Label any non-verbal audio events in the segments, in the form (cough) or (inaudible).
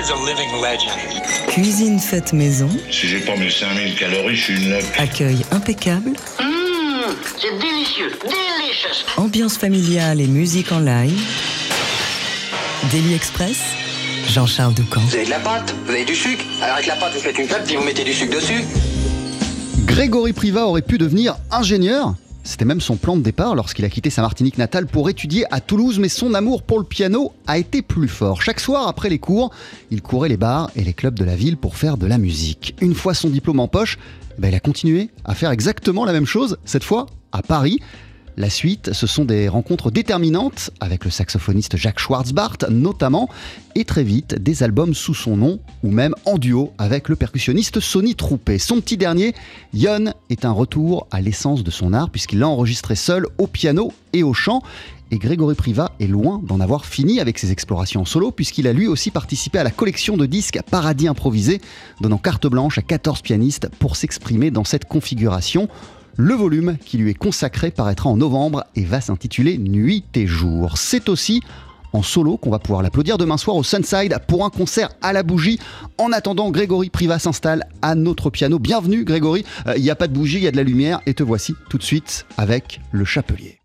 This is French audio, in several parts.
is a living legend. Cuisine faite maison, Si j'ai pas mes 5000 calories, je suis une loque. accueil impeccable, Mmh, c'est délicieux, delicious. ambiance familiale et musique en live. Daily Express, Jean-Charles Doucan. Vous avez de la pâte, vous avez du sucre. Alors avec la pâte, vous faites une pâte, puis vous mettez du sucre dessus. Grégory Privat aurait pu devenir ingénieur. C'était même son plan de départ lorsqu'il a quitté sa Martinique natale pour étudier à Toulouse, mais son amour pour le piano a été plus fort. Chaque soir, après les cours, il courait les bars et les clubs de la ville pour faire de la musique. Une fois son diplôme en poche, ben, il a continué à faire exactement la même chose, cette fois à Paris. La suite, ce sont des rencontres déterminantes avec le saxophoniste Jacques Schwartzbart notamment, et très vite des albums sous son nom ou même en duo avec le percussionniste Sonny Troupé. Son petit dernier, Yon, est un retour à l'essence de son art puisqu'il l'a enregistré seul au piano et au chant. Et Grégory Privat est loin d'en avoir fini avec ses explorations en solo puisqu'il a lui aussi participé à la collection de disques Paradis improvisé, donnant carte blanche à 14 pianistes pour s'exprimer dans cette configuration. Le volume qui lui est consacré paraîtra en novembre et va s'intituler Nuit et jour. C'est aussi en solo qu'on va pouvoir l'applaudir demain soir au Sunside pour un concert à la bougie. En attendant, Grégory Privat s'installe à notre piano. Bienvenue Grégory, Euh, il n'y a pas de bougie, il y a de la lumière et te voici tout de suite avec le chapelier.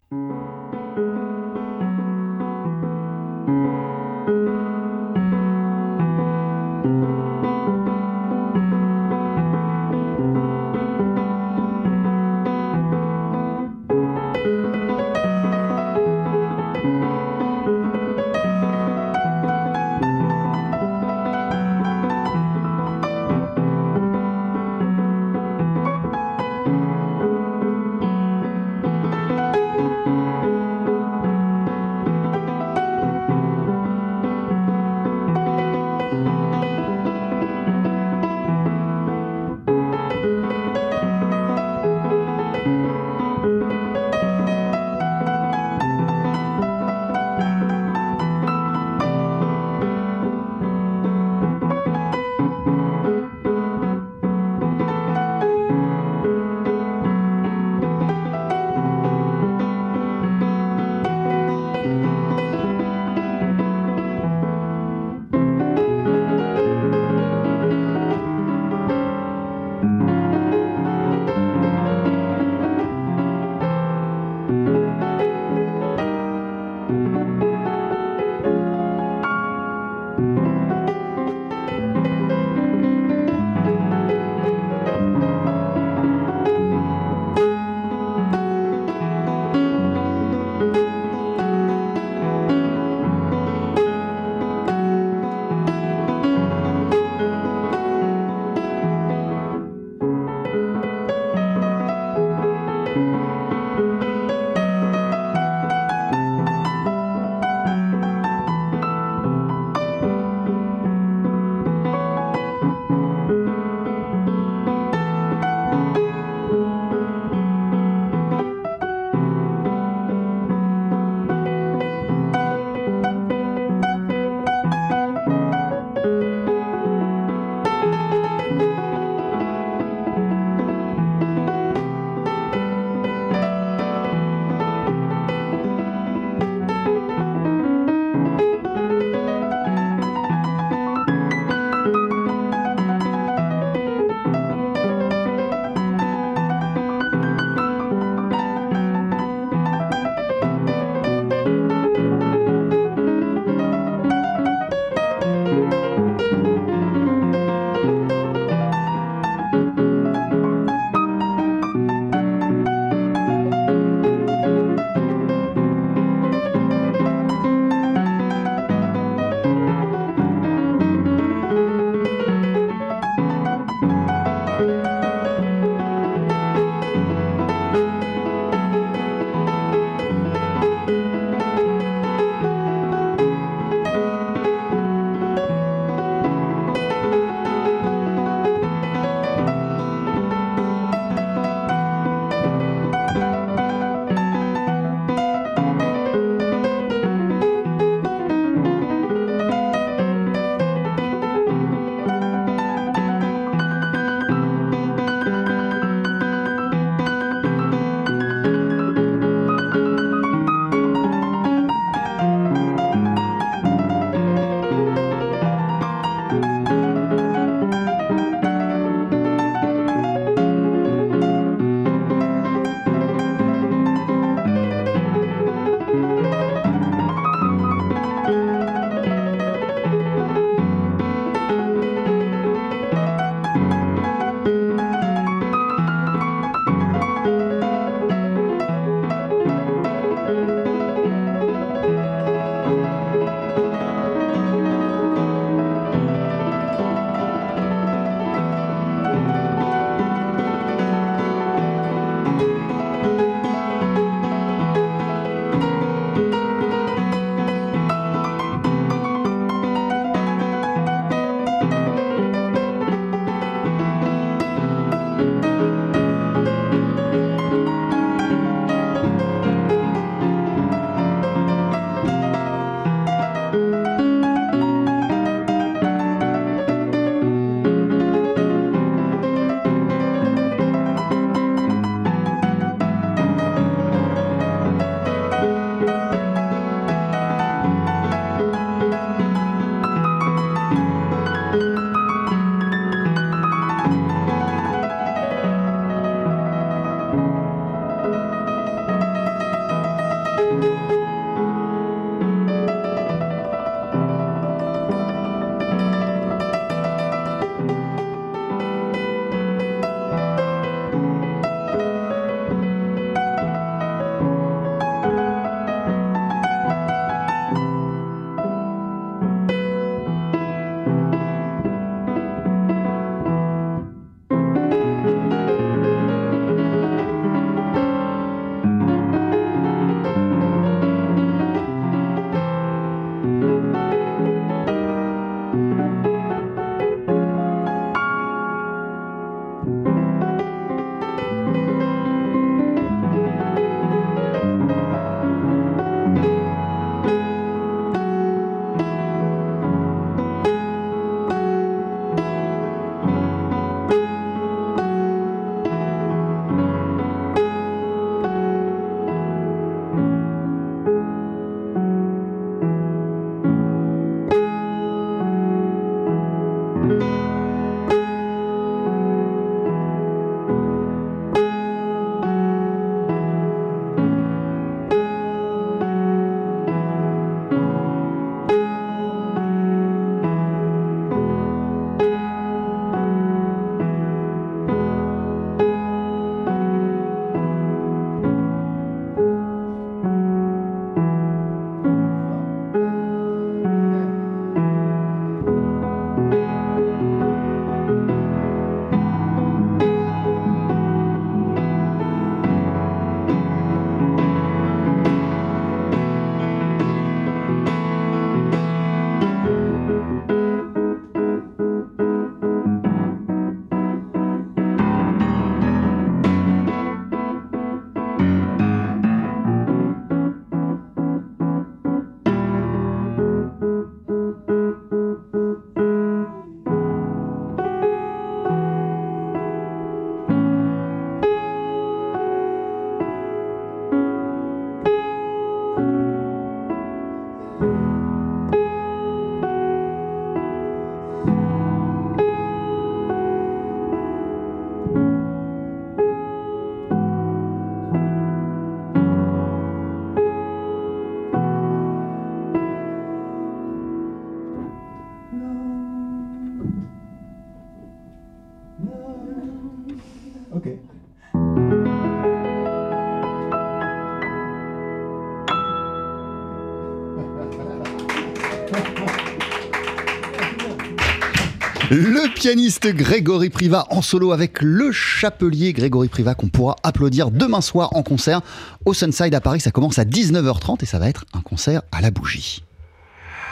Pianiste Grégory Priva en solo avec le chapelier Grégory Priva qu'on pourra applaudir demain soir en concert au Sunside à Paris. Ça commence à 19h30 et ça va être un concert à la bougie.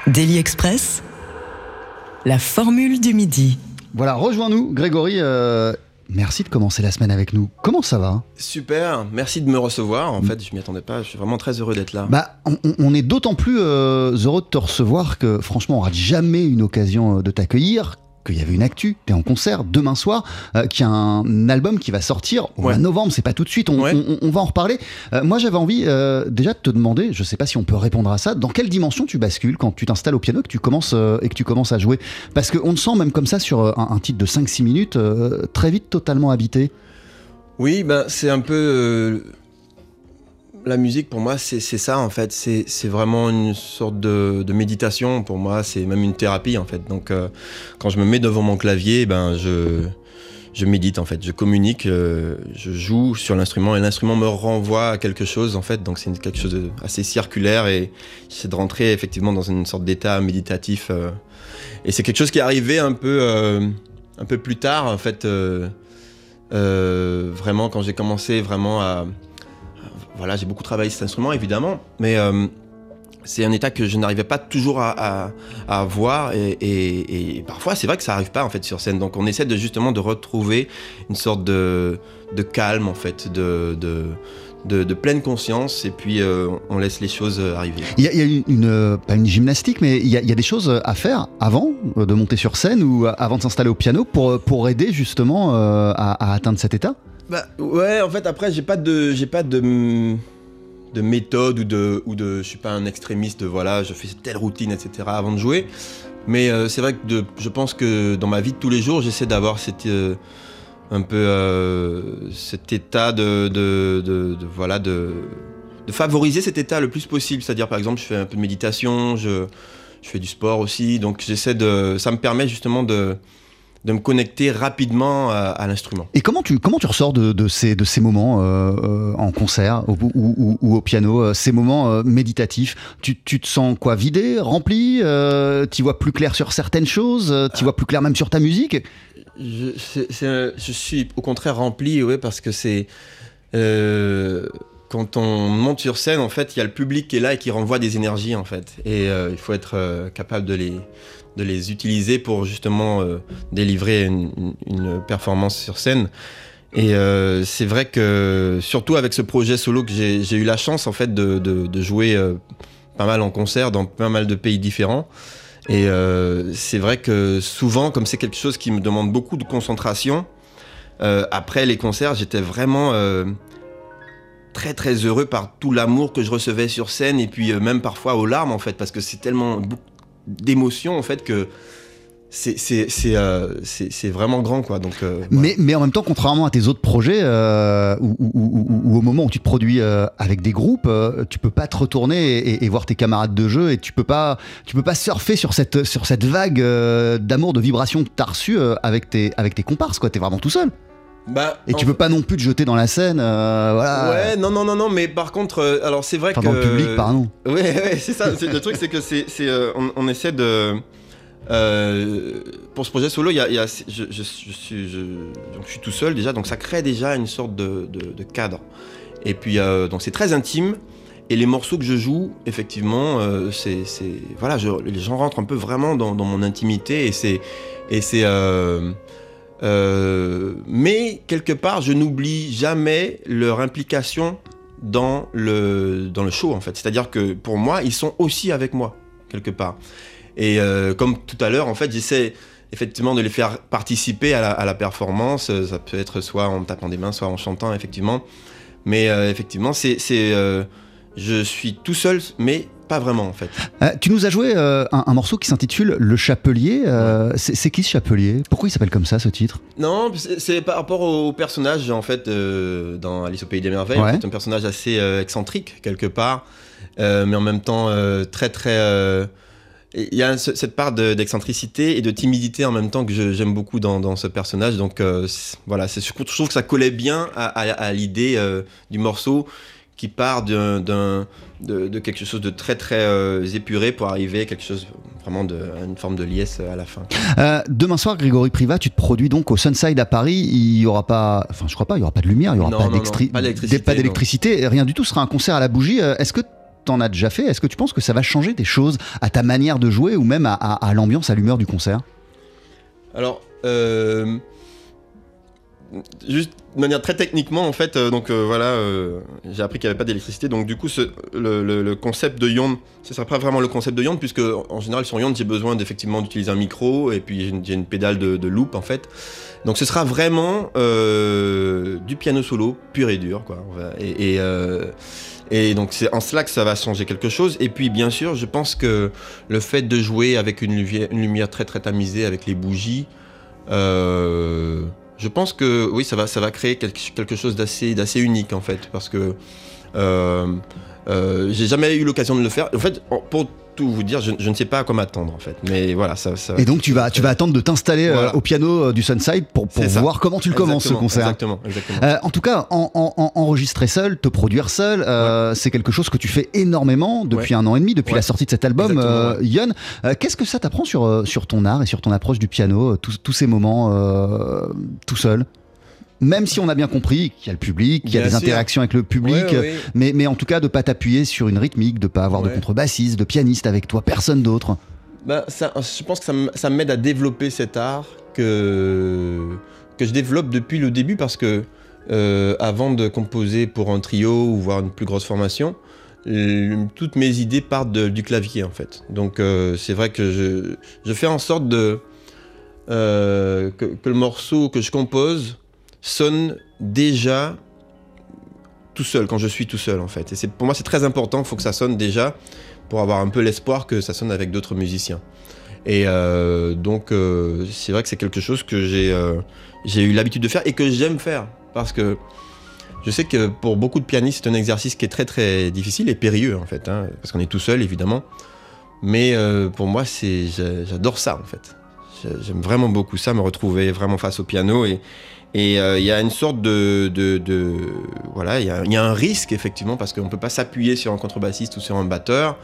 Daily Express, la formule du midi. Voilà, rejoins-nous Grégory. euh, merci de commencer la semaine avec nous. Comment ça va? Super, merci de me recevoir. En fait, je m'y attendais pas. Je suis vraiment très heureux d'être là. Bah, on, est d'autant plus euh, heureux de te recevoir que franchement, on rate jamais une occasion euh, de t'accueillir. Qu'il y avait une actu, t'es en concert demain soir, euh, qu'il y a un album qui va sortir au Ouais. novembre, c'est pas tout de suite, on, Ouais. on- on va en reparler. Euh, moi j'avais envie euh, déjà de te demander, je sais pas si on peut répondre à ça, dans quelle dimension tu bascules quand tu t'installes au piano et que tu commences, et que tu commences à jouer? Parce qu'on te sent même comme ça sur un, un titre de 5-6 minutes, très vite totalement habité. Oui, ben c'est un peu la musique pour moi, c'est ça en fait. C'est vraiment une sorte de, de méditation pour moi. C'est même une thérapie en fait. Donc euh, quand je me mets devant mon clavier, ben je médite en fait. Je communique, euh, je joue sur l'instrument et l'instrument me renvoie à quelque chose en fait. Donc c'est quelque chose d'assez circulaire et c'est de rentrer effectivement dans une sorte d'état méditatif. euh. et c'est quelque chose qui est arrivé un peu un peu plus tard en fait. vraiment quand j'ai commencé vraiment à- voilà j'ai beaucoup travaillé cet instrument évidemment mais euh, c'est un état que je n'arrivais pas toujours à, avoir et, parfois c'est vrai que ça arrive pas en fait sur scène. Donc on essaie de justement de retrouver une sorte de, calme en fait de, pleine conscience et puis euh, on laisse les choses arriver. Il y a, une, euh, pas une gymnastique, mais il y, a, des choses à faire avant de monter sur scène ou avant de s'installer au piano pour, pour aider justement à atteindre cet état? Bah ouais, en fait après j'ai pas de j'ai pas de de méthode ou de ou de je suis pas un extrémiste voilà je fais telle routine etc avant de jouer. Mais euh, c'est vrai que je pense que dans ma vie de tous les jours j'essaie d'avoir cette euh, un peu euh, cet état de, de, de- de- voilà de de favoriser cet état le plus possible. C'est-à-dire par exemple je fais un peu de méditation, je je fais du sport aussi donc j'essaie de ça me permet justement de de me connecter rapidement à- à l'instrument. Et comment tu, comment tu ressors de, de ces, de ces moments euh, euh, en concert ou, ou- ou- ou au piano, euh, ces moments euh, méditatifs? Tu, tu te sens quoi Vidé Rempli euh, Tu vois plus clair sur certaines choses Tu vois plus clair même sur ta musique? Je, suis au contraire rempli, ouais, parce que c'est. quand on monte sur scène, en fait, il y a le public qui est là et qui renvoie des énergies, en fait. Et euh, il faut être euh, capable de les, de les utiliser pour justement euh, délivrer une, performance sur scène. Et euh, c'est vrai que, surtout avec ce projet solo que j'ai eu la chance, en fait, de, jouer euh, pas mal en concert dans pas mal de pays différents. Et c'est vrai que souvent, comme c'est quelque chose qui me demande beaucoup de concentration, après les concerts, j'étais vraiment très très heureux par tout l'amour que je recevais sur scène et puis même parfois aux larmes en fait, parce que c'est tellement d'émotions en fait que c'est euh, vraiment grand quoi. Donc euh, mais, mais en même temps, contrairement à tes autres projets, euh, au moment où tu te produis euh, avec des groupes, tu peux pas te retourner et, voir tes camarades de jeu et tu peux pas, tu peux pas surfer sur cette, sur cette vague d'amour, de vibration que t'as reçue avec, tes, avec tes comparses. quoi. T'es vraiment tout seul. Bah, Et tu peux pas non plus te jeter dans la scène. euh, voilà. Ouais, non, non, non, non, mais par contre, euh, alors c'est vrai Enfin, que. dans le public, pardon. Ouais, (laughs) ouais, c'est ça. le truc, c'est que c'est, c'est, euh, on, on essaie de. pour ce projet solo, il y a, y a- je, je- je suis, je, donc je suis tout seul déjà, donc ça crée déjà une sorte de, de- de cadre. Et puis, donc c'est très intime. Et les morceaux que je joue, effectivement, c'est, c'est- voilà, les gens rentrent un peu vraiment dans, dans mon intimité et c'est, et c'est, euh, mais quelque part, je n'oublie jamais leur implication dans le, dans le show, en fait. C'est-à-dire que pour moi, ils sont aussi avec moi, quelque part. Et euh, comme tout à l'heure, en fait, j'essaie effectivement de les faire participer à la, performance. Euh, Ça peut être soit en tapant des mains, soit en chantant, effectivement. Mais euh, effectivement, c'est, je suis tout seul, mais pas vraiment, en fait. Euh, tu nous as joué euh, un, un morceau qui s'intitule Le Chapelier. euh, c'est, qui ce Chapelier? Pourquoi il s'appelle comme ça ce titre? Non, c'est par rapport au personnage en fait dans Alice au pays des merveilles. en Ouais. fait, un personnage assez excentrique quelque part, mais en même temps très très. il y a ce- cette part de- d'excentricité et de timidité en même temps que j'aime beaucoup dans, dans ce personnage. Donc euh, voilà, je trouve que ça collait bien à, à- à l'idée euh, du morceau qui part d'un, d'un- de, de quelque chose de très très euh, épuré pour arriver à quelque chose vraiment de une forme de liesse à la fin. Euh, demain soir, Grégory Privat, tu te produis donc au Sunside à Paris. Il y aura pas, enfin, je crois pas, il y aura pas de lumière, il y aura Non, pas non, pas d'électricité, pas rien du tout. Ce sera un concert à la bougie. Euh, Est-ce que t'en as déjà fait? Est-ce que tu penses que ça va changer des choses à ta manière de jouer ou même à, à- à l'ambiance, à l'humeur du concert? Alors, euh, juste de manière très techniquement, en fait, euh, donc euh, voilà, euh, j'ai appris qu'il n'y avait pas d'électricité. Donc, du coup, le, concept de Yonde, ce sera pas vraiment le concept de Yonde, puisque en général, sur Yonde, j'ai besoin d'effectivement d'utiliser un micro et puis j'ai une, une pédale de, de loop, en fait. Donc, ce sera vraiment du piano solo pur et dur, quoi. Et. donc c'est en cela que ça va changer quelque chose. Et puis bien sûr, je pense que le fait de jouer avec une lumière, très très tamisée, avec les bougies, je pense que oui, ça va, créer quelque, chose d'assez, unique en fait, parce que euh, euh, j'ai jamais eu l'occasion de le faire. En fait, pour tout vous dire, je, je ne sais pas à quoi m'attendre en fait, mais voilà, ça. ça Et donc tu vas, tu vas attendre de t'installer euh, Voilà. au piano euh, du Sunside pour, pour voir comment tu le commences ce concert. Exactement, exactement. Euh, en tout cas, en, en- en- enregistrer seul, te produire seul, euh, c'est quelque chose que tu fais énormément depuis un an et demi, depuis Ouais. la sortie de cet album, euh, Yon. Qu'est-ce que ça t'apprend sur, sur ton art et sur ton approche du piano, tous, ces moments tout seul? Même si on a bien compris qu'il y a le public, qu'il y a Bien des sûr. interactions avec le public, Ouais, ouais. Mais, mais en tout cas de pas t'appuyer sur une rythmique, de pas avoir de contrebassiste, de pianiste avec toi, personne d'autre. Bah, ça, je pense que ça m'aide à développer cet art que, que je développe depuis le début parce que euh, avant de composer pour un trio ou voir une plus grosse formation, toutes mes idées partent de- du clavier en fait. Donc euh, c'est vrai que je, je fais en sorte de euh, que, que le morceau que je compose sonne déjà tout seul quand je suis tout seul en fait. Et pour moi c'est très important. Il faut que ça sonne déjà pour avoir un peu l'espoir que ça sonne avec d'autres musiciens. Et euh, donc euh, c'est vrai que c'est quelque chose que j'ai euh, eu l'habitude de faire et que j'aime faire parce que je sais que pour beaucoup de pianistes c'est un exercice qui est très très difficile et périlleux en fait, hein, parce qu'on est tout seul évidemment. Mais euh, pour moi j'adore ça en fait. J'ai- J'aime vraiment beaucoup ça, me retrouver vraiment face au piano et euh, il y a une sorte de, voilà, il y, a- un risque effectivement parce qu'on peut pas s'appuyer sur un contrebassiste ou sur un batteur,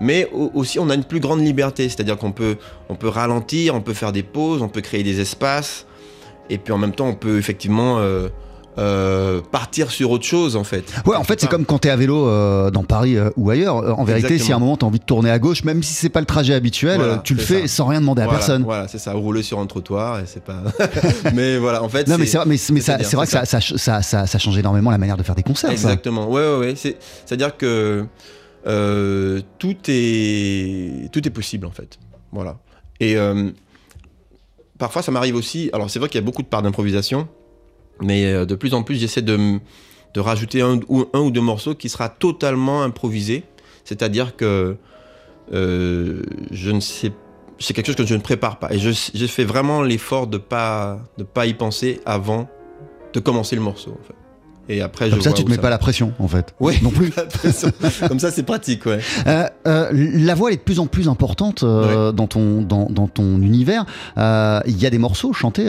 mais au- aussi on a une plus grande liberté, c'est-à-dire qu'on peut, on peut ralentir, on peut faire des pauses, on peut créer des espaces, et puis en même temps on peut effectivement euh, euh, partir sur autre chose en fait. Ouais, en fait, c'est comme quand t'es à vélo euh, dans Paris euh, ou ailleurs. En vérité, Exactement. si à un moment t'as envie de tourner à gauche, même si c'est pas le trajet habituel, Voilà, tu le fais ça. sans rien demander à personne. Voilà, c'est ça, rouler sur un trottoir et c'est pas. (laughs) mais voilà, en fait. Non, mais c'est vrai, mais, mais ça- c'est vrai que ça, ça, ça, ça- change énormément la manière de faire des concerts. Exactement. Ouais, ouais, ouais. C'est, c'est-à-dire que euh, tout est tout est possible en fait. Voilà. Et parfois, ça m'arrive aussi. Alors, c'est vrai qu'il y a beaucoup de parts d'improvisation, mais euh, de plus en plus, j'essaie de, rajouter un ou, deux morceaux qui sera totalement improvisé. C'est-à-dire que euh, je ne sais c'est quelque chose que je ne prépare pas et je, fais vraiment l'effort de pas de pas y penser avant de commencer le morceau. Et après Comme je ça, vois tu te mets ça pas la pression, en fait. Ouais. Non plus. (laughs) Comme ça, c'est pratique, ouais. Euh, euh, la voix elle est de plus en plus importante euh, dans, ton, dans, dans ton univers. Il y a des morceaux chantés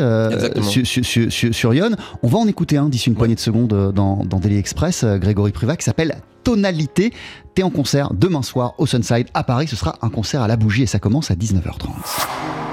sur, sur, sur, Yon. On va en écouter un d'ici une poignée de secondes dans, dans Daily Express, Grégory Privat, qui s'appelle Tonalité. T'es en concert demain soir au Sunside à Paris. Ce sera un concert à la bougie et ça commence à 19h30.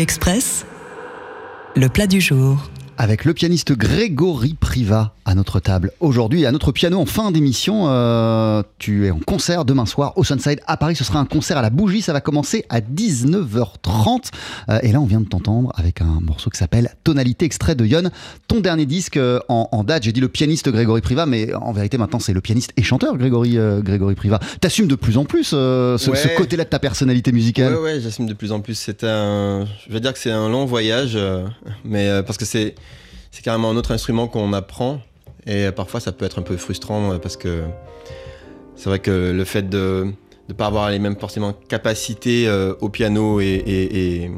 Express, le plat du jour. Avec le pianiste Grégory Priva à notre table aujourd'hui, à notre piano en fin d'émission. euh, tu es en concert demain soir au Sunside à Paris. Ce sera un concert à la bougie. Ça va commencer à 19h30. Euh, et là, on vient de t'entendre avec un morceau qui s'appelle Tonalité, extrait de Yon, ton dernier disque euh, en, en date. J'ai dit le pianiste Grégory Priva, mais en vérité, maintenant, c'est le pianiste et chanteur Grégory, Grégory Priva. T'assumes de plus en plus ce, Ouais. ce côté-là de ta personnalité musicale. Ouais, ouais, j'assume de plus en plus. C'est un, je vais dire que c'est un long voyage, mais parce que c'est, c'est carrément un autre instrument qu'on apprend, et euh, parfois ça peut être un peu frustrant euh, parce que c'est vrai que le fait de ne pas avoir les mêmes forcément capacités euh, au piano et,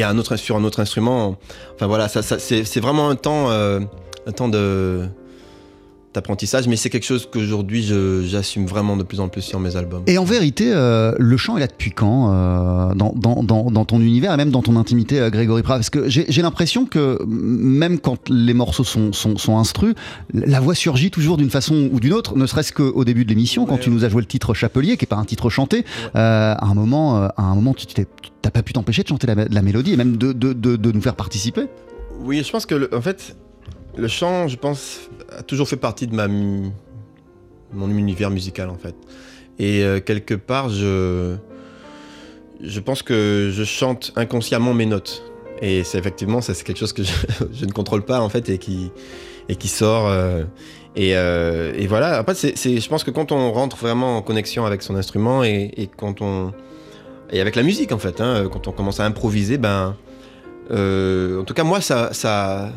à un autre, sur un autre instrument, enfin voilà, ça, c'est, vraiment un temps, un temps de d'apprentissage, mais c'est quelque chose qu'aujourd'hui j'assume vraiment de plus en plus sur mes albums. Et en vérité, euh, le chant est là depuis quand euh, dans, dans, dans, dans ton univers et même dans ton intimité, euh, Grégory Priva Parce que j'ai l'impression que même quand les morceaux sont, sont, sont instrus, la voix surgit toujours d'une façon ou d'une autre, ne serait-ce qu'au début de l'émission, quand Ouais, tu nous as joué le titre Chapelier, qui est pas un titre chanté, à un moment, à un moment tu t'as pas pu t'empêcher de chanter la, la mélodie et même de, de, de, de nous faire participer. Oui, je pense que, le- en fait, le chant, je pense, toujours fait partie de mon univers musical, en fait. Et euh, quelque part, je, je pense que je chante inconsciemment mes notes. Et c'est effectivement, c'est quelque chose que (laughs) je, ne contrôle pas, en fait, et qui, et qui sort. euh, et, euh, et voilà, après, c'est, je pense que quand on rentre vraiment en connexion avec son instrument et, et quand on. Et avec la musique, en fait, hein, quand on commence à improviser, ben. en tout cas, moi, ça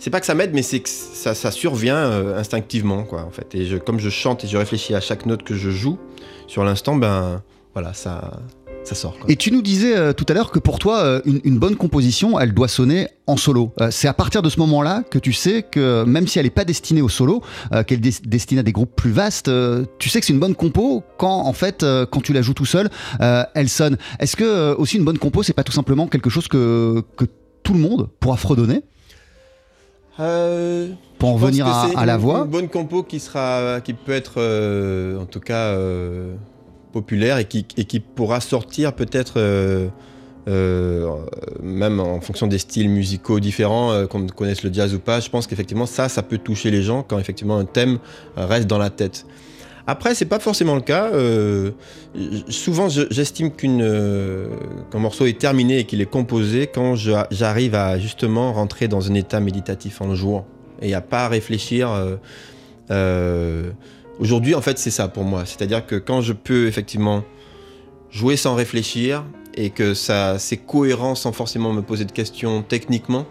c'est pas que ça m'aide, mais c'est que ça, survient euh, instinctivement, quoi, en fait. Et comme je chante et je réfléchis à chaque note que je joue, sur l'instant, ben. Voilà, ça. Ça sort. Et tu nous disais euh, tout à l'heure que pour toi, euh, une, bonne composition, elle doit sonner en solo. C'est à partir de ce moment-là que tu sais que même si elle n'est pas destinée au solo, qu'elle est des- destinée à des groupes plus vastes, tu sais que c'est une bonne compo quand en fait, quand tu la joues tout seul, elle sonne. Est-ce que aussi une bonne compo, c'est pas tout simplement quelque chose que, que tout le monde pourra fredonner? Euh, pour en venir à, à la une- voix Une bonne compo qui sera, qui peut être, euh, en tout cas, euh, populaire et qui, et qui pourra sortir peut-être, même en fonction des styles musicaux différents, qu'on connaisse le jazz ou pas, je pense qu'effectivement ça, ça peut toucher les gens quand effectivement un thème reste dans la tête. Après, c'est pas forcément le cas. euh, souvent, je- j'estime euh, qu'un morceau est terminé et qu'il est composé quand j'arrive à justement rentrer dans un état méditatif en jouant et à pas réfléchir. euh, Aujourd'hui, en fait, c'est ça pour moi. C'est-à-dire que quand je peux effectivement jouer sans réfléchir et que c'est cohérent sans forcément me poser de questions techniquement,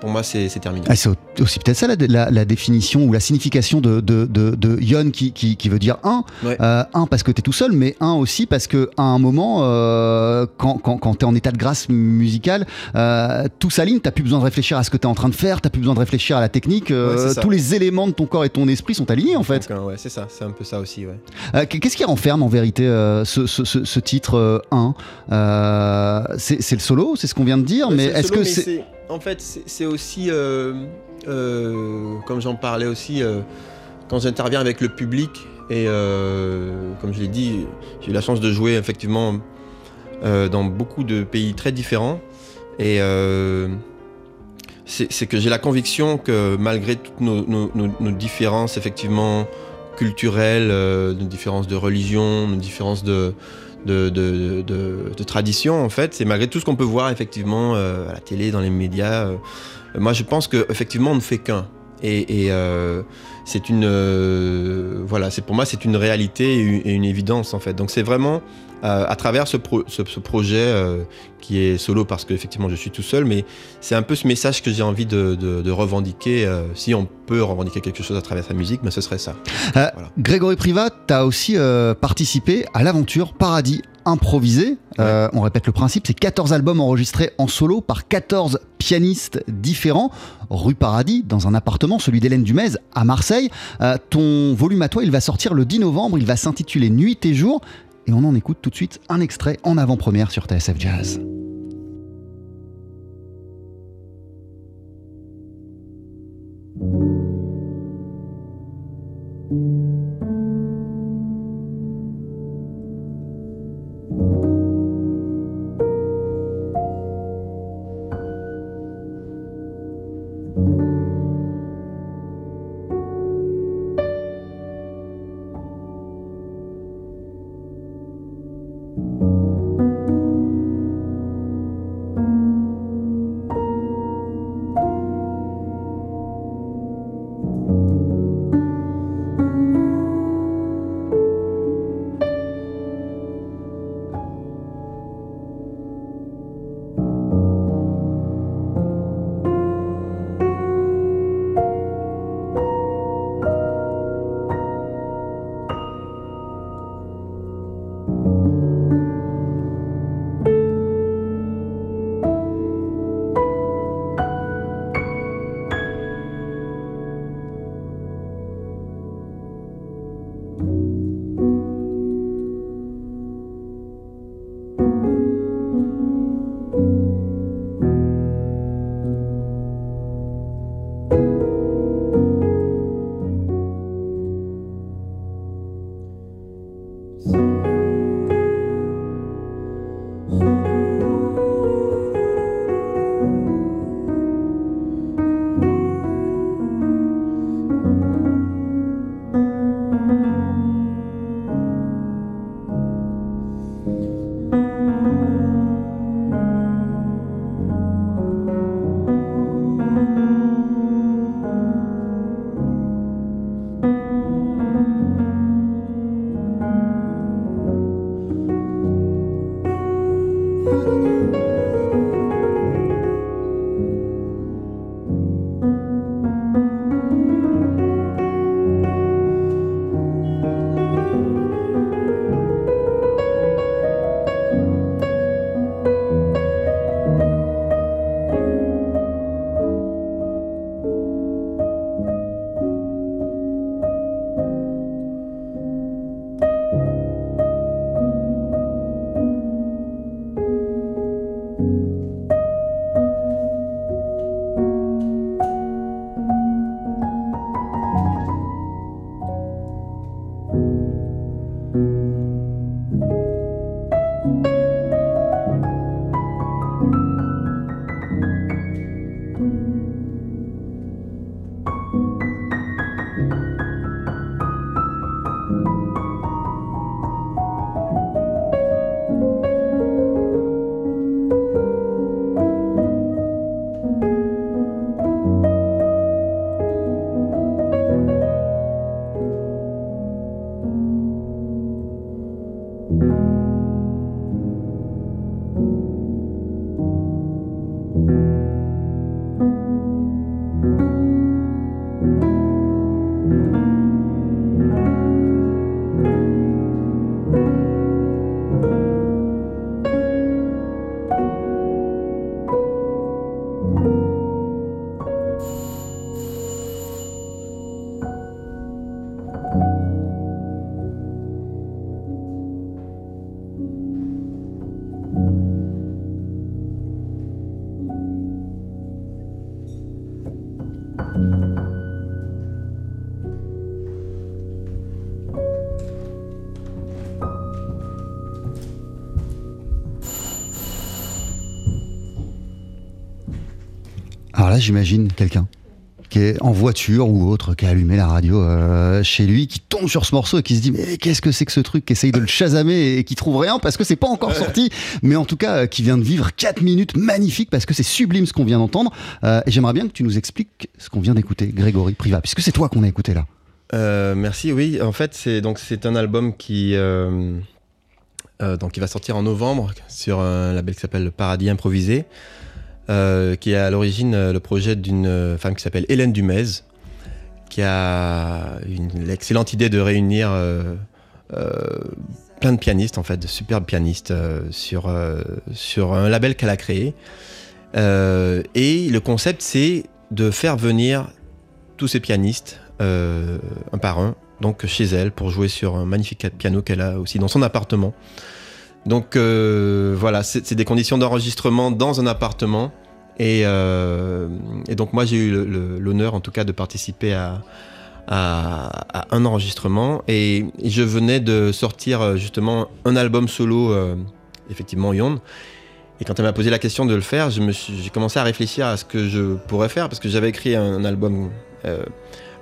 pour moi c'est terminé. Ah, c'est au- aussi peut-être ça la, la- la définition ou la signification de, de, de, de yon qui, qui, qui veut dire un. Ouais. Euh, un parce que tu es tout seul, mais un aussi parce que à un moment, euh, quand, quand, quand tu es en état de grâce musicale, euh, tout s'aligne, tu plus besoin de réfléchir à ce que tu es en train de faire, tu plus besoin de réfléchir à la technique, euh, Ouais, tous les éléments de ton corps et ton esprit sont alignés en fait. Ouais, c'est ça, c'est un peu ça aussi. Qu'est-ce qui renferme en vérité ce, ce, ce, ce titre 1 C'est le solo, c'est ce qu'on vient de dire, mais est-ce que c'est. En fait, c'est aussi, euh, euh, comme j'en parlais aussi, euh, quand j'interviens avec le public, et comme je l'ai dit, j'ai eu la chance de jouer effectivement dans beaucoup de pays très différents. Et c'est que j'ai la conviction que malgré toutes nos, différences effectivement culturelles, nos différences de religion, nos différences de, de, de, de- tradition en fait, c'est malgré tout ce qu'on peut voir effectivement euh, à la télé, dans les médias. euh, moi je pense que effectivement on ne fait qu'un. Et, et, euh, c'est une voilà, c'est pour moi c'est une réalité et une évidence en fait. Donc c'est vraiment euh, à travers ce, pro- ce, ce projet euh, qui est solo parce qu'effectivement je suis tout seul, mais c'est un peu ce message que j'ai envie de, de- de revendiquer. euh, si on peut revendiquer quelque chose à travers sa musique, mais ce serait ça. Voilà. Grégory Privat, tu as aussi participé à l'aventure Paradis improvisé. On répète le principe, c'est 14 albums enregistrés en solo par 14 pianistes différents, rue Paradis, dans un appartement, celui d'Hélène Dumez à Marseille. Ton volume à toi, il va sortir le 10 novembre, il va s'intituler Nuit et jour, et on en écoute tout de suite un extrait en avant-première sur TSF Jazz. Là, j'imagine quelqu'un qui est en voiture ou autre, qui a allumé la radio euh, chez lui, qui tombe sur ce morceau et qui se dit mais qu'est-ce que c'est que ce truc, qui essaye de le chasamer et qui trouve rien parce que c'est pas encore sorti, mais en tout cas euh, qui vient de vivre 4 minutes magnifiques parce que c'est sublime ce qu'on vient d'entendre. Euh, et j'aimerais bien que tu nous expliques ce qu'on vient d'écouter, Grégory Priva, puisque c'est toi qu'on a écouté là. Euh, merci, oui. En fait, c'est donc c'est un album qui donc qui va sortir en novembre sur un label qui s'appelle Paradis Improvisé, euh, qui est à l'origine euh, le projet d'une euh, femme qui s'appelle Hélène Dumez, qui a l'excellente idée de réunir plein de pianistes en fait, de superbes pianistes sur sur un label qu'elle a créé. Et le concept, c'est de faire venir tous ces pianistes un par un, donc chez elle, pour jouer sur un magnifique piano qu'elle a aussi dans son appartement. Donc euh, voilà, c'est des conditions d'enregistrement dans un appartement. Et, euh, donc moi j'ai eu l'honneur en tout cas de participer à, un enregistrement et je venais de sortir euh, justement un album solo, effectivement Yon. Et quand elle m'a posé la question de le faire, j'ai commencé à réfléchir à ce que je pourrais faire parce que j'avais écrit un, album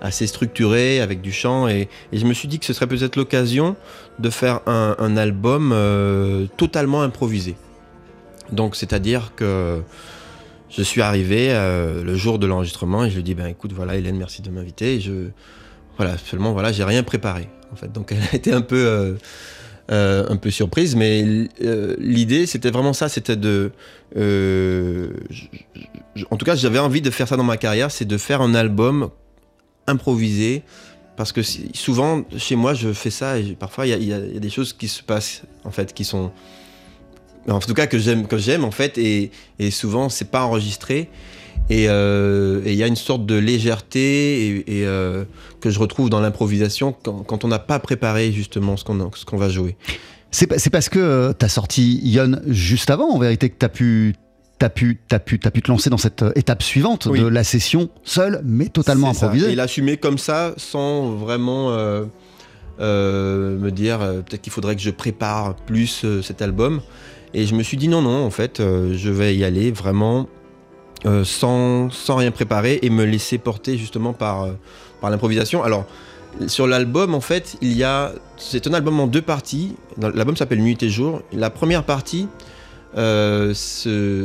assez structuré avec du chant et je me suis dit que ce serait peut-être l'occasion de faire un, album euh, totalement improvisé. Donc c'est-à-dire que je suis arrivé euh, le jour de l'enregistrement et je lui dis ben écoute voilà Hélène merci de m'inviter. Et Je voilà seulement voilà j'ai rien préparé en fait donc (laughs) elle a été un peu euh, surprise mais l'idée c'était vraiment ça c'était de en tout cas j'avais envie de faire ça dans ma carrière c'est de faire un album improvisé parce que souvent chez moi je fais ça et parfois il y a- des choses qui se passent en fait qui sont en tout cas que j'aime que j'aime en fait et, et souvent c'est pas enregistré et euh, il y a une sorte de légèreté et, et, euh, que je retrouve dans l'improvisation quand, on n'a pas préparé justement ce qu'on va jouer. C'est pa- c'est parce que tu as sorti Yon juste avant, en vérité, que tu as pu. T'as pu, t'as pu, t'as pu te lancer dans cette euh, étape suivante Oui. de la session seule, mais totalement ça. improvisée. Et l'assumer comme ça sans vraiment euh, euh, me dire euh, peut-être qu'il faudrait que je prépare plus cet album. Et je me suis dit non, non, en fait, je vais y aller vraiment sans, sans rien préparer et me laisser porter justement par, par l'improvisation. Alors, sur l'album, en fait, il y a. C'est un album en deux parties. L'album s'appelle Nuit et Jour. La première partie euh,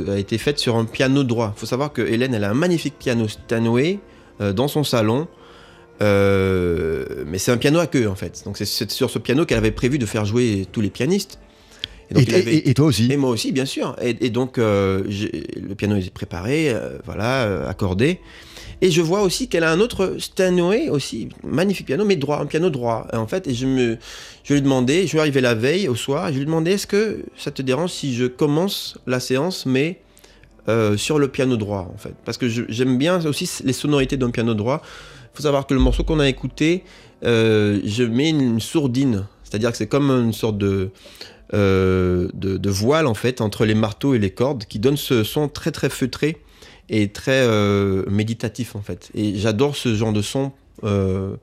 a été faite sur un piano droit. Il faut savoir que Hélène, elle a un magnifique piano Steinway euh, dans son salon. Euh, mais c'est un piano à queue en fait. Donc c'est- sur ce piano qu'elle avait prévu de faire jouer tous les pianistes. Et, donc, et- avait- et- et toi aussi. et moi aussi, bien sûr. Et, donc, euh, le piano est préparé, voilà, accordé. Et je vois aussi qu'elle a un autre Steinway aussi, magnifique piano, mais droit, un piano droit. En fait, et je me, je lui ai demandé, je suis arrivé la veille au soir, je lui ai demandé est-ce que ça te dérange si je commence la séance, mais euh, sur le piano droit, en fait, parce que j'aime bien aussi les sonorités d'un piano droit. Il faut savoir que le morceau qu'on a écouté, euh, je mets une sourdine, c'est-à-dire que c'est comme une sorte de euh, de, de voile en fait entre les marteaux et les cordes qui donne ce son très très feutré et très euh, méditatif en fait. Et j'adore ce genre de son. euh,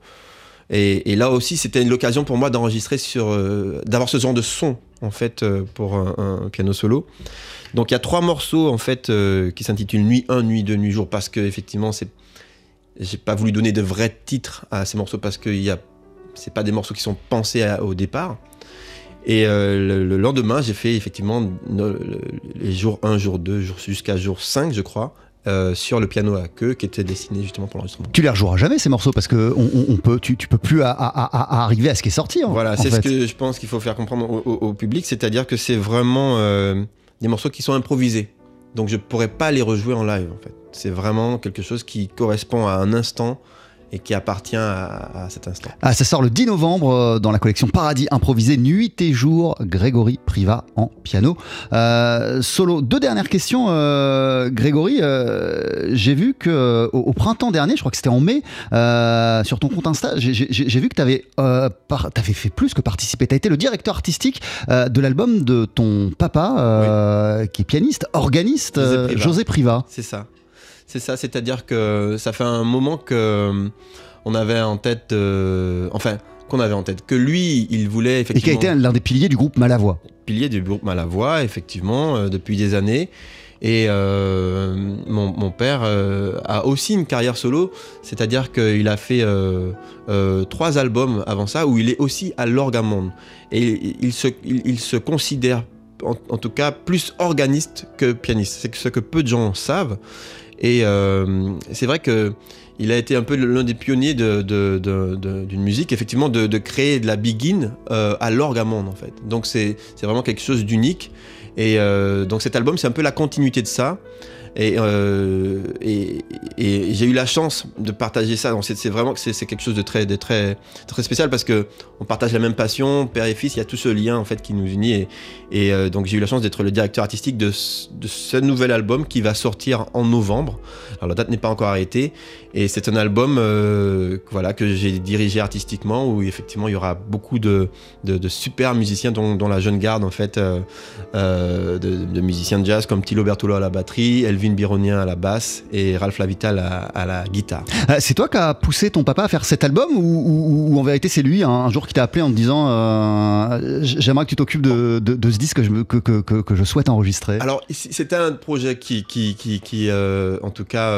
et, là aussi, c'était l'occasion pour moi d'enregistrer sur, euh, d'avoir ce genre de son en fait pour un, piano solo. Donc il y a trois morceaux en fait qui s'intitulent Nuit 1, Nuit 2, Nuit Jour parce que effectivement c'est, j'ai pas voulu donner de vrais titres à ces morceaux parce que y a, c'est pas des morceaux qui sont pensés au départ. Et le, le lendemain, j'ai fait effectivement les jours 1, jour 2, jour- jusqu'à jour 5, je crois, euh, sur le piano à queue qui était destiné justement pour l'enregistrement. Tu les rejoueras jamais ces morceaux parce que on, on- on peut, tu, tu peux plus à- à- à- à arriver à ce qui est sorti. en- Voilà, c'est ce que je pense qu'il faut faire comprendre au, au- au public, c'est-à-dire que c'est vraiment euh, des morceaux qui sont improvisés. Donc je pourrais pas les rejouer en live en fait. C'est vraiment quelque chose qui correspond à un instant et qui appartient à, à cet instant. Ah, ça sort le 10 novembre euh, dans la collection Paradis improvisé Nuit et jour, Grégory Priva en piano. Euh, solo, deux dernières questions, euh, Grégory. euh, j'ai vu que euh, au, au printemps dernier, je crois que c'était en mai, euh, sur ton compte Insta, j'ai- vu que tu avais, fait plus que participer. Tu as été le directeur artistique euh, de l'album de ton papa, euh, qui est pianiste, organiste, José Priva. José Priva. C'est ça. C'est ça, c'est-à-dire que ça fait un moment que euh, on avait en tête, euh, enfin qu'on avait en tête, que lui, il voulait Et qui effectivement a été l'un des piliers du groupe Malavoie. pilier du groupe Malavoie, effectivement, euh, depuis des années. Et euh, mon, mon père euh, a aussi une carrière solo, c'est-à-dire qu'il a fait euh, trois albums avant ça où il est aussi à l'orgamonde. Et il se, il, il se considère en, en tout cas plus organiste que pianiste. C'est ce que peu de gens savent. Et euh, c'est vrai que il a été un peu l'un des pionniers de, de- d'une musique, effectivement, de, créer de la begin euh, à l'orgamonde, en fait. Donc c'est c'est vraiment quelque chose d'unique. Et euh, donc cet album, c'est un peu la continuité de ça. Et, euh, et, j'ai eu la chance de partager ça. Donc c'est vraiment que c'est quelque chose de très, très, très spécial parce que on partage la même passion, père et fils. Il y a tout ce lien en fait qui nous unit. Et, euh, donc j'ai eu la chance d'être le directeur artistique de, de ce nouvel album qui va sortir en novembre. Alors la date n'est pas encore arrêtée. Et c'est un album euh, que- voilà, que j'ai dirigé artistiquement où effectivement il y aura beaucoup de, de, de super musiciens dont, dont la jeune garde en fait euh, euh, de, de musiciens de jazz comme Tilo Bertolo à la batterie, Elvin Bironien à la basse et Ralph Lavital à, à la guitare. C'est toi qui as poussé ton papa à faire cet album ou, ou- ou en vérité c'est lui hein, un jour qui t'a appelé en te disant j'aimerais que tu t'occupes de, ce disque que je, me- que, que- que- que je souhaite enregistrer Alors, c'était un projet qui, qui, qui, qui, en tout cas,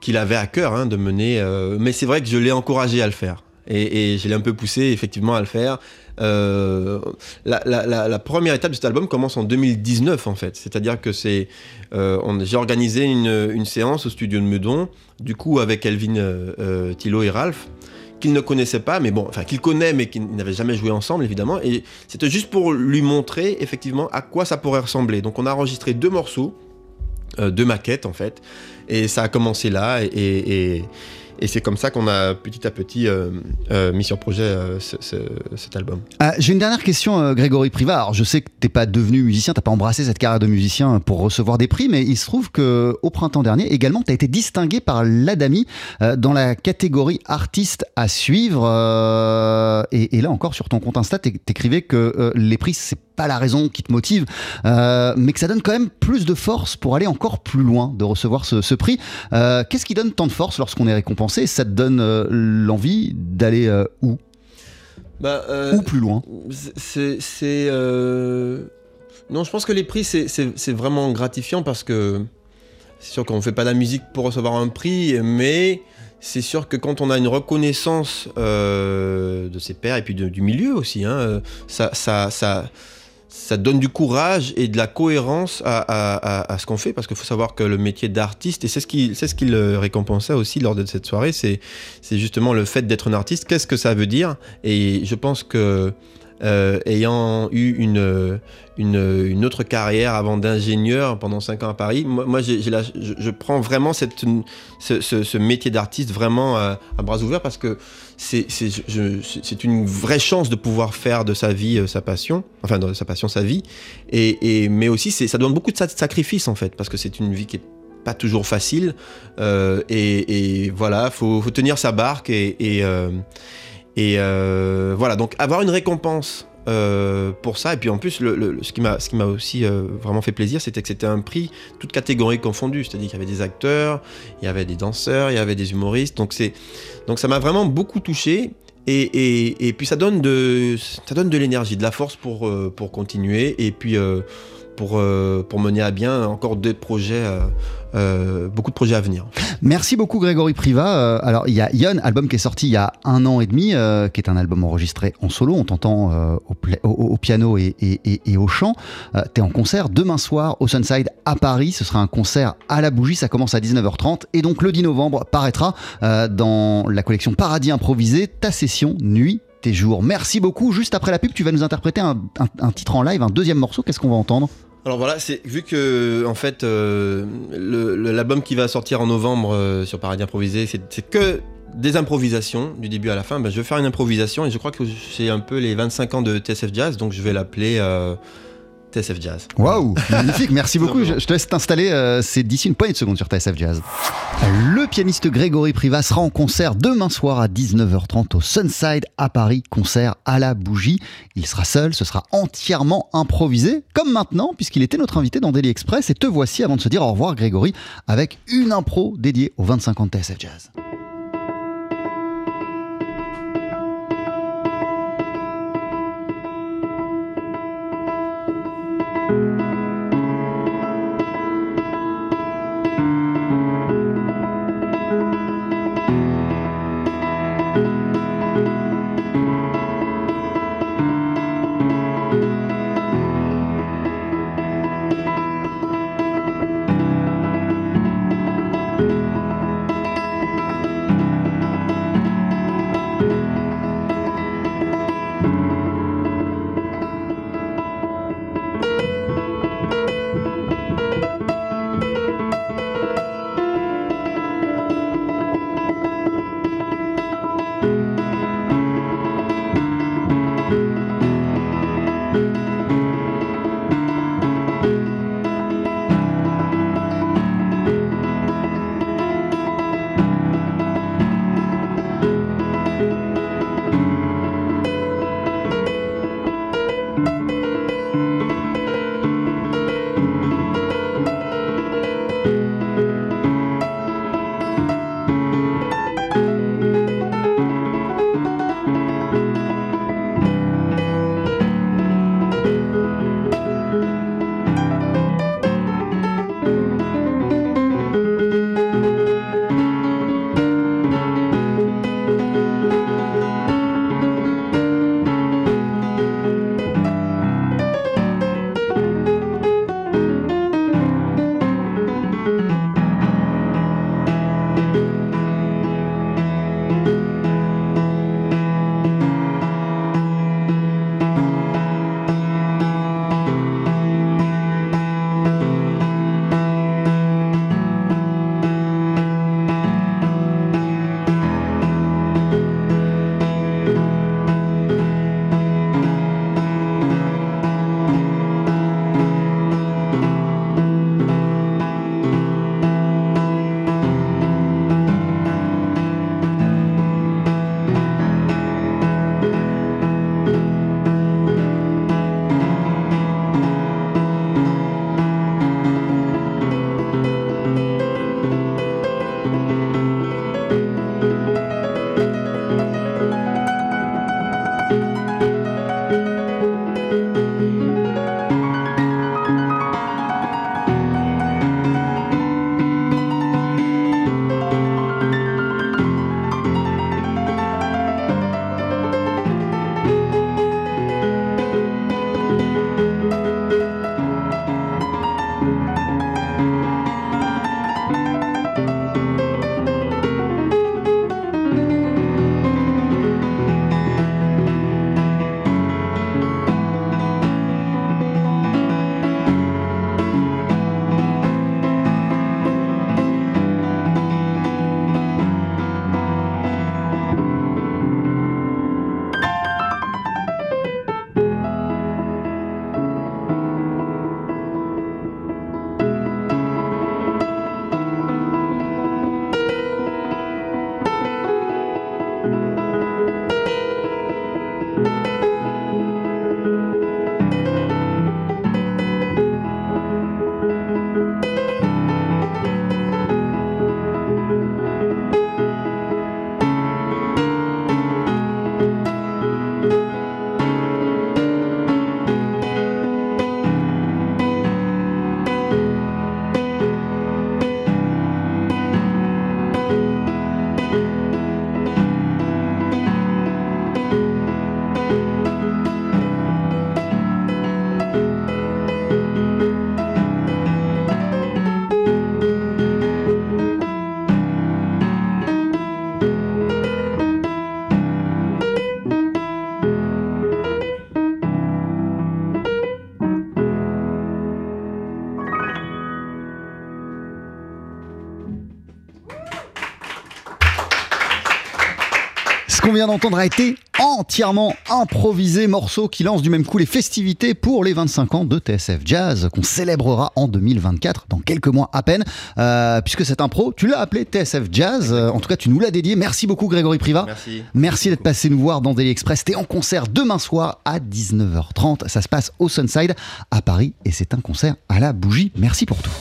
qu'il avait à cœur hein, de mener, euh, mais c'est vrai que je l'ai encouragé à le faire. Et, et je l'ai un peu poussé effectivement à le faire. Euh, la, première étape de cet album commence en 2019 en fait. C'est-à-dire que c'est, euh, j'ai organisé une, séance au studio de Meudon, du coup avec Elvin, euh, euh, Thilo et Ralph, qu'il ne connaissait pas, mais bon, enfin qu'il connaît, mais qu'ils n'avaient jamais joué ensemble évidemment. Et c'était juste pour lui montrer effectivement à quoi ça pourrait ressembler. Donc on a enregistré deux morceaux, euh, deux maquettes en fait, et ça a commencé là, et, et, et c'est comme ça qu'on a petit à petit euh, euh, mis sur projet euh, ce- ce- cet album. J'ai une dernière question, Grégory Privat. Alors, je sais que t'es pas devenu musicien, t'as pas embrassé cette carrière de musicien pour recevoir des prix, mais il se trouve que au printemps dernier, également, t'as été distingué par l'Adami dans la catégorie artiste à suivre. et, là encore, sur ton compte Insta, t'é- t'écrivais que les prix, c'est pas la raison qui te motive, mais que ça donne quand même plus de force pour aller encore plus loin de recevoir ce, prix. Qu'est-ce qui donne tant de force lorsqu'on est récompensé? Ça te donne euh, l'envie d'aller euh, où? Bah, euh, Ou plus loin C'est. Non, je pense que les prix, c'est- vraiment gratifiant parce que c'est sûr qu'on ne fait pas de la musique pour recevoir un prix, mais c'est sûr que quand on a une reconnaissance euh, de ses pairs et puis de- du milieu aussi, hein, ça, ça, ça, ça donne du courage et de la cohérence à, ce qu'on fait parce qu'il faut savoir que le métier d'artiste, et c'est ce qui, c'est ce le récompensait aussi lors de cette soirée, c'est justement le fait d'être un artiste. Qu'est-ce que ça veut dire? Et je pense que euh, ayant eu une, une, autre carrière avant d'ingénieur pendant 5 ans à Paris, moi, je, je prends vraiment cette, ce, métier d'artiste vraiment à, bras ouverts parce que c'est, une vraie chance de pouvoir faire de sa vie euh, sa passion, enfin de sa passion sa vie, et, et- mais aussi ça demande beaucoup de sa- sacrifices en fait parce que c'est une vie qui est pas toujours facile. Euh, et, voilà faut, faut tenir sa barque et, et euh, voilà, donc avoir une récompense euh, pour ça. Et puis en plus, le, ce qui m'a aussi euh, vraiment fait plaisir, c'était que c'était un prix toutes catégories confondues. C'est-à-dire qu'il y avait des acteurs, il y avait des danseurs, il y avait des humoristes. Donc, ça m'a vraiment beaucoup touché. Et, puis ça donne de, de l'énergie, de la force pour, pour continuer. Et puis pour, euh, pour mener à bien encore des projets, euh, euh, beaucoup de projets à venir. Merci beaucoup Grégory Priva. Alors il y a Yon, album qui est sorti il y a un an et demi, qui est un album enregistré en solo. On t'entend au, piano et, au chant. T'es en concert demain soir au Sunside à Paris. Ce sera un concert à la bougie. Ça commence à 19h30 et donc le 10 novembre paraîtra dans la collection Paradis improvisé ta session nuit. Tes jours. Merci beaucoup. Juste après la pub, tu vas nous interpréter un titre en live, un deuxième morceau. Qu'est-ce qu'on va entendre? Alors voilà, c'est vu que en fait euh, l'album qui va sortir en novembre euh, sur Paradis Improvisé, c'est c'est que des improvisations du début à la fin. Ben, je vais faire une improvisation et je crois que c'est un peu les 25 ans de TSF Jazz, donc je vais l'appeler euh, TSF Jazz. Waouh, (laughs) magnifique, merci beaucoup. Je, je te laisse t'installer, euh, c'est d'ici une poignée de secondes sur TSF Jazz. Le pianiste Grégory Priva sera en concert demain soir à 19h30 au Sunside à Paris, concert à la bougie. Il sera seul, ce sera entièrement improvisé, comme maintenant, puisqu'il était notre invité dans Daily Express. Et te voici avant de se dire au revoir, Grégory, avec une impro dédiée aux 25 ans de TSF Jazz. D'entendre a été entièrement improvisé, morceau qui lance du même coup les festivités pour les 25 ans de TSF Jazz qu'on célébrera en 2024 dans quelques mois à peine. Euh, puisque cette impro, tu l'as appelé TSF Jazz. Euh, en tout cas, tu nous l'as dédié. Merci beaucoup Grégory Priva. Merci. Merci d'être passé nous voir dans Daily Express. T'es en concert demain soir à 19h30. Ça se passe au Sunside à Paris et c'est un concert à la bougie. Merci pour tout.